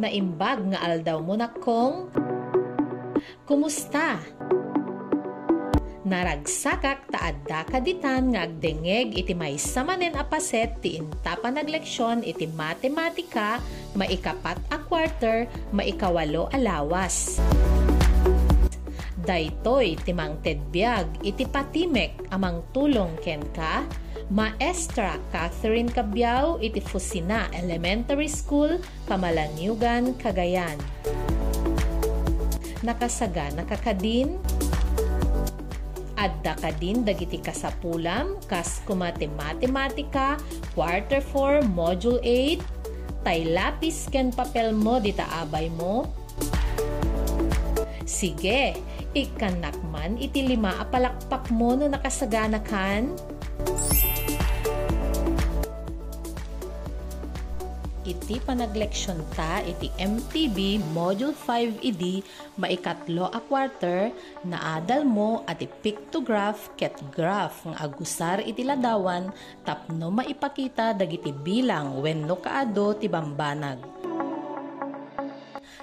Naimbag nga aldaw mo na kong Kumusta? Naragsakak taadda kaditan nga agdengeg iti may samanen a paset ti inta pa nagleksyon iti matematika maikapat a quarter maikawalo alawas. Daytoy timang tedbiag iti patimek amang tulong ken ka Maestra Catherine Cabiao iti Fusina Elementary School, Pamalanyugan, Cagayan. Nakasaga nakakadin adda ka dagiti kasapulam kas kumate matematika quarter 4 module 8 tay lapis ken papel mo dita abay mo Sige, ikanakman iti lima apalakpak mo no nakasagana kan? iti panagleksyon ta iti MTB Module 5 idi maikatlo a quarter na adal mo at pictograph ket graph nga agusar iti ladawan tapno maipakita dagiti bilang wenno kaado ti bambanag.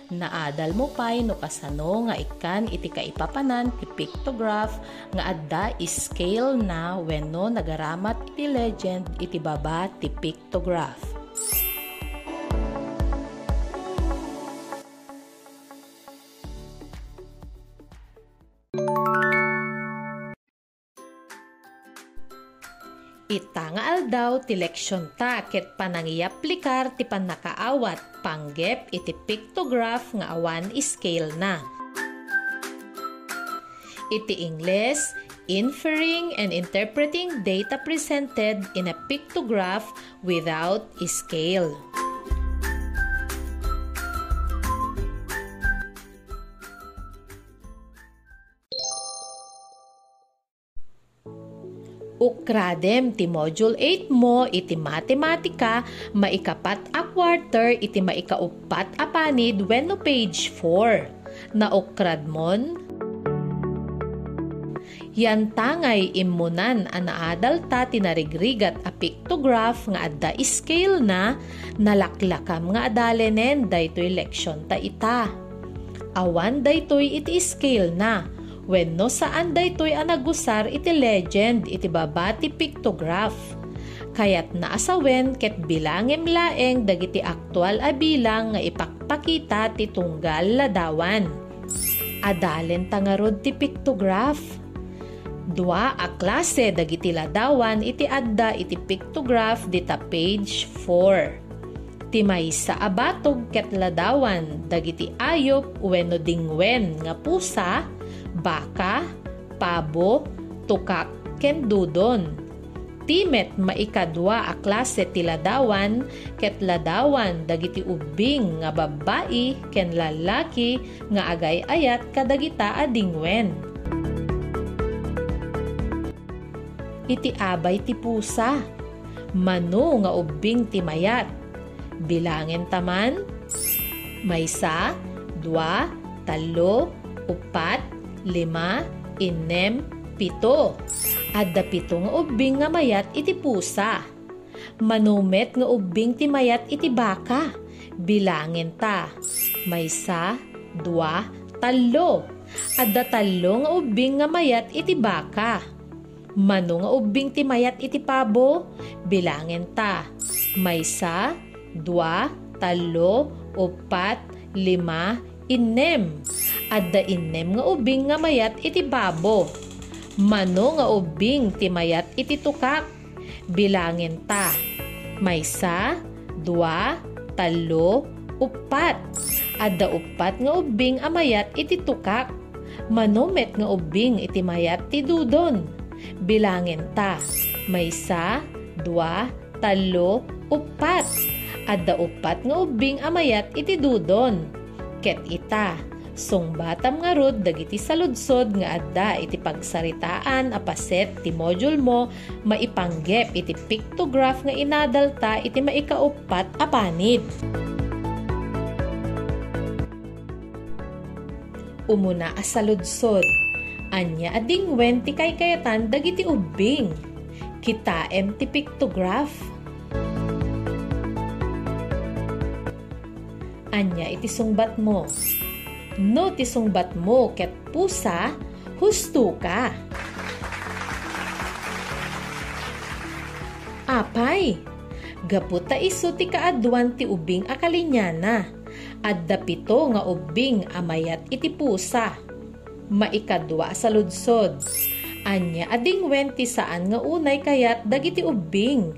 Naadal mo pay no kasano nga ikan iti kaipapanan ti pictograph nga adda scale na wenno nagaramat iti legend iti baba ti pictograph. Ita nga aldaw ti leksyon ta ket panangiaplikar ti panakaawat panggep iti pictograph nga awan scale na. Iti Ingles, inferring and interpreting data presented in a pictograph without scale. Ukradem ti module 8 mo iti matematika maikapat a quarter iti maikaupat a panid wenno page 4. Na ukrad mon? Yan tangay imunan a naadal ta tinarigrigat a pictograph nga adda scale na nalaklakam nga adalenen daytoy leksyon ta ita. Awan daytoy iti scale na wenno saan daytoy ang nagusar iti legend iti babati pictograph. Kayat naasawen ket bilangem laeng dagiti aktual a bilang nga ipakpakita ti tunggal ladawan. Adalen tangarod ti pictograph. Dua a klase dagiti ladawan iti adda iti pictograph dita page 4. Ti maysa abatog ket ladawan dagiti ayop wenno dingwen nga pusa baka, pabo, tukak, ken dudon. Timet maikadwa a klase ti ladawan ket ladawan dagiti ubing nga babae ken lalaki nga agay ayat kadagita adingwen. Iti abay ti pusa, mano nga ubing ti mayat. Bilangin taman, maysa, dua, talo, upat, lima, inem, pito. Adda pito nga ubing nga mayat iti pusa. Manumet nga ubing ti mayat iti baka. Bilangin ta. Maysa, dua, talo. Adda talo nga ubing nga mayat iti baka. Mano nga ubing ti mayat iti pabo. Bilangin ta. Maysa, dua, talo, upat, lima, inem adda inem nga ubing nga mayat iti babo. Mano nga ubing ti mayat iti tukak. Bilangin ta. Maysa, dua, talo, upat. Adda upat nga ubing amayat iti tukak. Manomet nga ubing iti mayat ti dudon. Bilangin ta. Maysa, dua, talo, upat. Adda upat nga ubing amayat iti dudon. Ket ita Sungbatam nga rod dagiti saludsod nga adda iti pagsaritaan apaset ti module mo maipanggep iti pictograph nga inadalta iti maikaupat a panid. Umuna a saludsod. Anya adingwen ti kay kayatan dagiti ubing. Kitaem ti pictograph Anya iti sungbat mo. No ti sungbat mo ket pusa, husto ka. Apay, gaputa iso ti kaadwan ti ubing akalinyana. Adda pito nga ubing amayat iti pusa. Maikadwa sa ludsod. Anya ading wenti saan nga unay kayat dagiti ubing.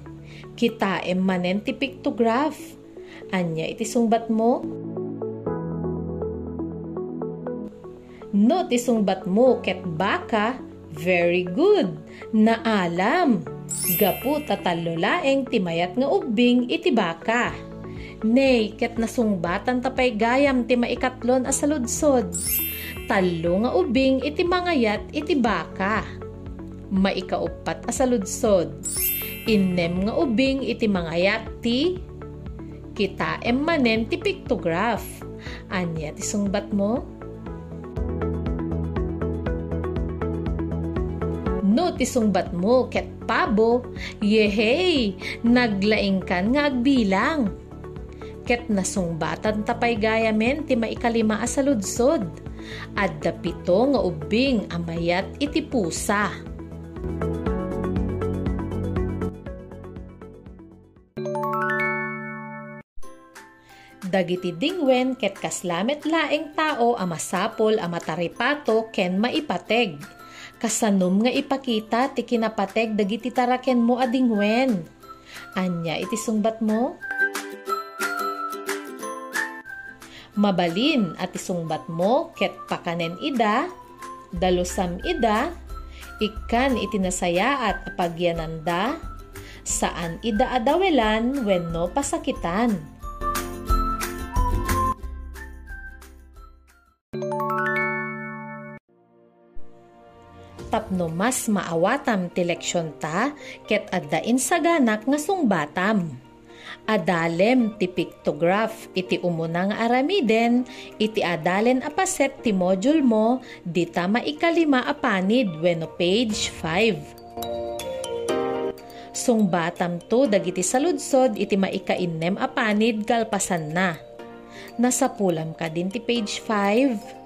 Kita em manen ti pictograph. Anya iti sungbat mo? No ti sungbat mo ket baka, very good. Naalam. Gapu tatalo laeng timayat nga ubing iti baka. Nay, ket nasungbatan tapay gayam ti maikatlon asaludsod. Talo nga ubing iti mangayat iti baka. Maikaupat asaludsod. Inem nga ubing iti mangayat ti kita emmanen ti pictograph. Anya ti sungbat mo? No ti sungbat mo ket pabo, yehey, naglaing kan nga agbilang. Ket nasungbatan tapay gayamen ti maikalima sa ludsod. Adda pito nga ubing amayat iti pusa. Dagiti dingwen ket kaslamet laeng tao a masapol a mataripato ken maipateg kasanom nga ipakita ti kinapateg dagiti taraken mo adingwen. Anya iti sungbat mo? Mabalin at isungbat mo ket pakanen ida, dalusam ida, ikan itinasaya at apagyananda, saan ida adawelan wenno pasakitan tapno mas maawatam ti leksyon ta ket addain saganak nga sungbatam. Adalem ti pictograph iti umunang aramiden iti adalen apaset ti module mo di tama ikalima apanid wenno page 5. Sungbatam to dagiti saludsod iti maikainnem apanid kalpasan na. Nasapulam ka din ti page 5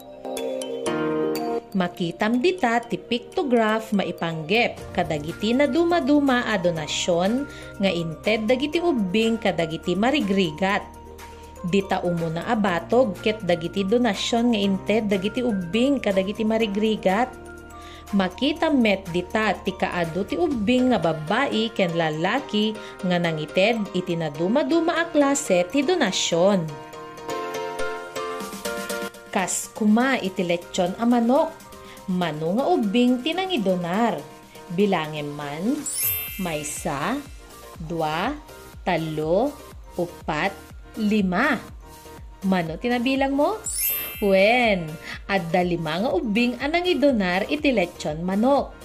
Makitam dita ti pictograph maipanggep kadagiti na dumaduma a donasyon nga inted dagiti ubing kadagiti marigrigat. Dita umuna abatog ket dagiti donasyon nga inted dagiti ubing kadagiti marigrigat. Makita met dita ti kaado ti ubing nga babae ken lalaki nga nangited iti na dumaduma a klase ti donasyon. Kas kuma iti lechon a manok Mano nga ubing tinangidonar. Bilangin man, maysa, dua, talo, upat, lima. Mano tinabilang mo? Wen, adda lima nga ubing anangidonar iti lechon manok.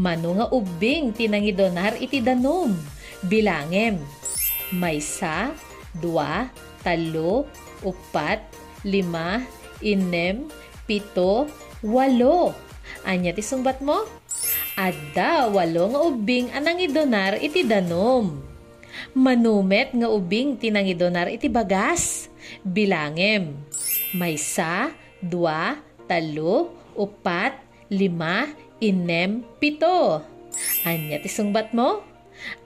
Mano nga ubing tinangidonar iti danom. Bilangem, maysa, dua, talo, upat, lima, inem, pito, walo. Anya ti sumbat mo? Adda walo nga ubing anang idonar iti danom. Manumet nga ubing tinangidonar iti bagas. Bilangem. Maysa, dua, talo, upat, lima, inem, pito. Anya ti sungbat mo?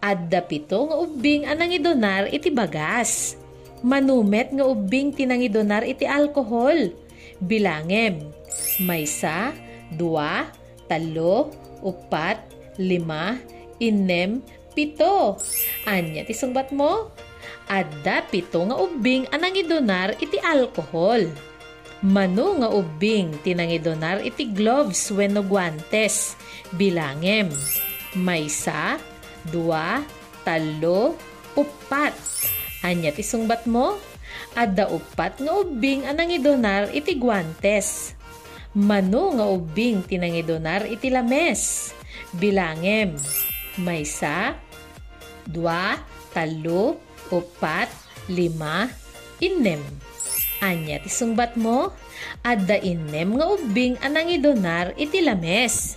Adda pito nga ubing anang idonar iti bagas. Manumet nga ubing tinangidonar iti alkohol. Bilangem maysa, dua, talo, upat, lima, inem, pito. Anya ti mo? Adda pito nga ubing anangidonar iti alkohol. Mano nga ubing tinangidonar iti gloves wenno guantes. Bilangem. Maysa, dua, talo, upat. Anya ti mo? Adda upat nga ubing anangidonar iti guantes. Mano nga ubing tinangidonar iti lames. Bilangem. Maysa, dua, talo, upat, lima, inem. Anya ti sungbat mo? Adda inem nga ubing anangidonar iti lames.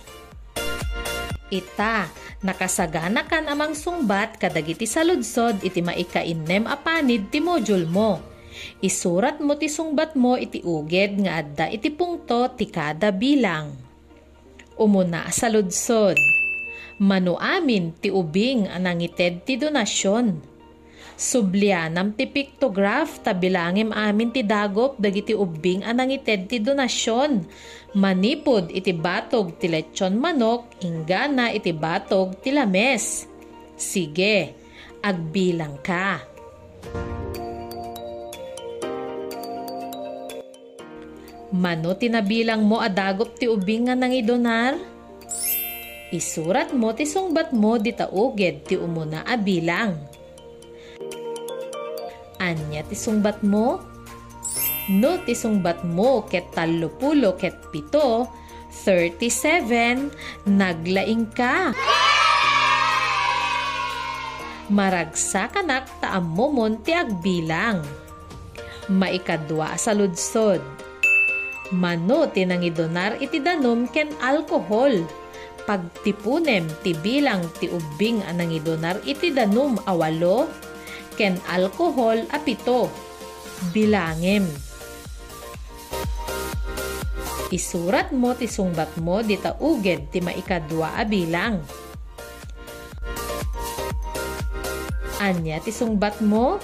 Ita, nakasagana kan amang sungbat kadagiti saludsod iti maika inem apanid ti module mo Isurat mo ti sungbat mo iti uged nga adda iti pungto ti kada bilang. Umuna sa ludsod. Manu amin ti ubing anangited ti donasyon. Sublianam ti pictograph tabilangim amin ti dagop dagiti ubing anangited ti donasyon. Manipod iti batog ti lechon manok ingana iti batog ti lames. Sige, agbilang ka. Mano tinabilang mo adagop ti ubing nga nangidonar? Isurat mo ti sungbat mo di tauged ti umuna a bilang. Anya ti sungbat mo? No ti sungbat mo ket tallupulo ket pito, 37, naglaing ka. Maragsa kanak taammo mon ti agbilang. Maikadwa sa ludsod Mano tinangidonar iti danom ken alkohol. Pagtipunem ti bilang ti ubing anangidonar iti danom awalo ken alkohol apito. Bilangem. Isurat mo ti sungbat mo di tauged ti maikadwa a bilang. Anya ti sungbat mo?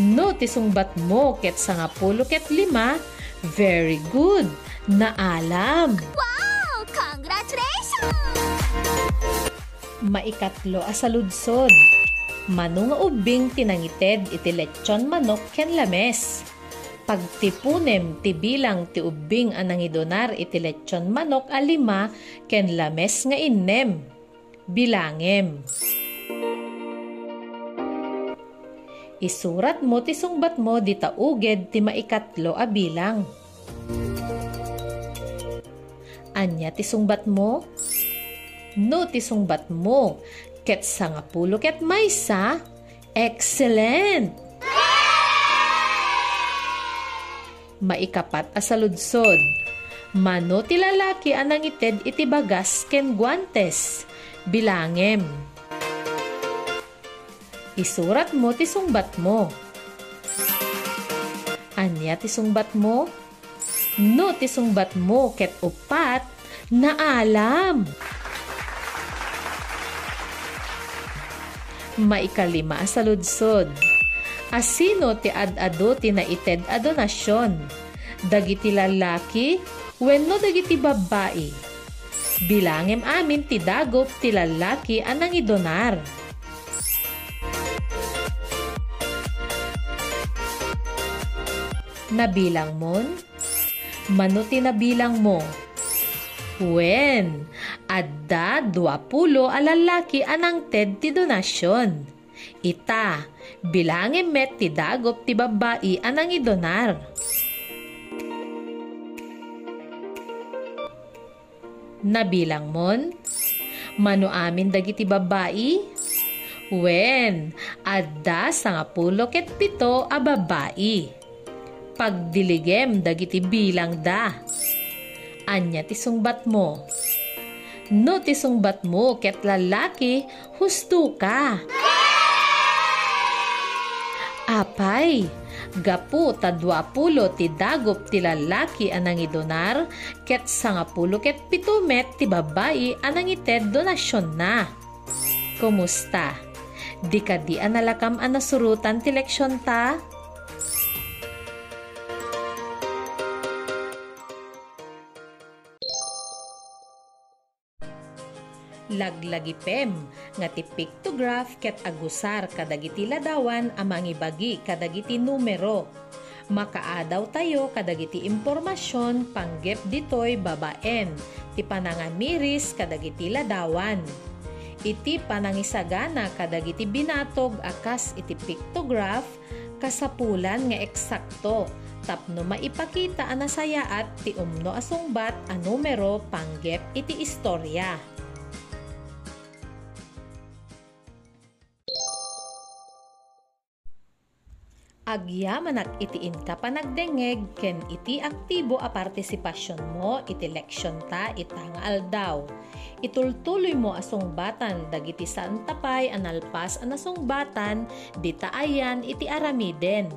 No ti sungbat mo ket sangapulo ket lima Very good! Naalam! Wow! Congratulations! Maikatlo asaludsod. Mano nga ubing tinangited iti lechon manok ken lames. Pagtipunem ti bilang ti ubing anangidonar iti lechon manok a lima ken lames nga innem. Bilangem. Isurat mo ti sungbat mo di tauged ti maikatlo a bilang. Anya ti sungbat mo? No ti sungbat mo. Ket sangapulo ket maysa. Excellent! Maikapat asaludsod. Mano ti lalaki anang ited iti bagas ken guantes. Bilangem. Isurat mo ti sungbat mo. Anya ti sungbat mo? No ti sungbat mo ket upat na alam. Maikalima sa ludsod. Asino ti ad-ado ti naited a donasyon? Dagiti lalaki, wenno dagiti babae. Bilangem amin ti dagop ti lalaki anang idonar. Nabilang mon? Manuti nabilang mo. When? Adda duapulo alalaki anang ted ti donasyon. Ita, bilangin met ti dagop ti babae anang idonar. Nabilang mon? Mano amin dagiti babae? When? Adda sangapulo ket pito a babae pagdiligem dagiti bilang da. Anya ti sungbat mo. No ti sungbat mo ket lalaki husto ka. Apay, gapu tadwapulo ti dagop ti lalaki anang idonar, ket sangapulo ket pitumet ti babayi anang ited donasyon na. Kumusta? Di ka di analakam anasurutan ti leksyon ta? Laglagipem nga ti pictograph ket agusar kadagiti ladawan amang ibagi kadagiti numero. Makaadaw tayo kadagiti impormasyon panggep ditoy babaen ti panangamiris kadagiti ladawan. Iti panangisagana kadagiti binatog akas iti pictograph kasapulan nga eksakto tapno maipakita anasaya at ti umno asungbat a numero panggep iti istorya. Agyamanak iti inta panagdengeg ken iti aktibo a partisipasyon mo iti leksyon ta itang aldaw. Itultuloy mo asong batan dagiti saan tapay analpas anasong batan di taayan iti aramiden.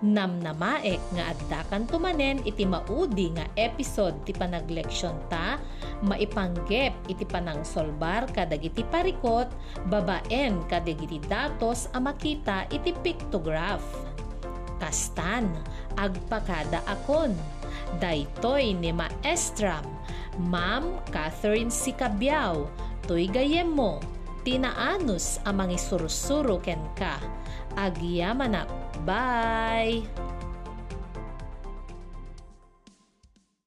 Namnamaek nga addakan tumanen iti maudi nga episode ti panagleksyon ta, maipanggep iti panang solbar kadag iti parikot, babaen kadag iti datos a makita iti pictograph. Kastan, agpakada akon. Daytoy ni Maestram, Ma'am Catherine Sicabiao, tuy gayem mo, tinaanus amang isursuro ken ka. Agyamanak Bye!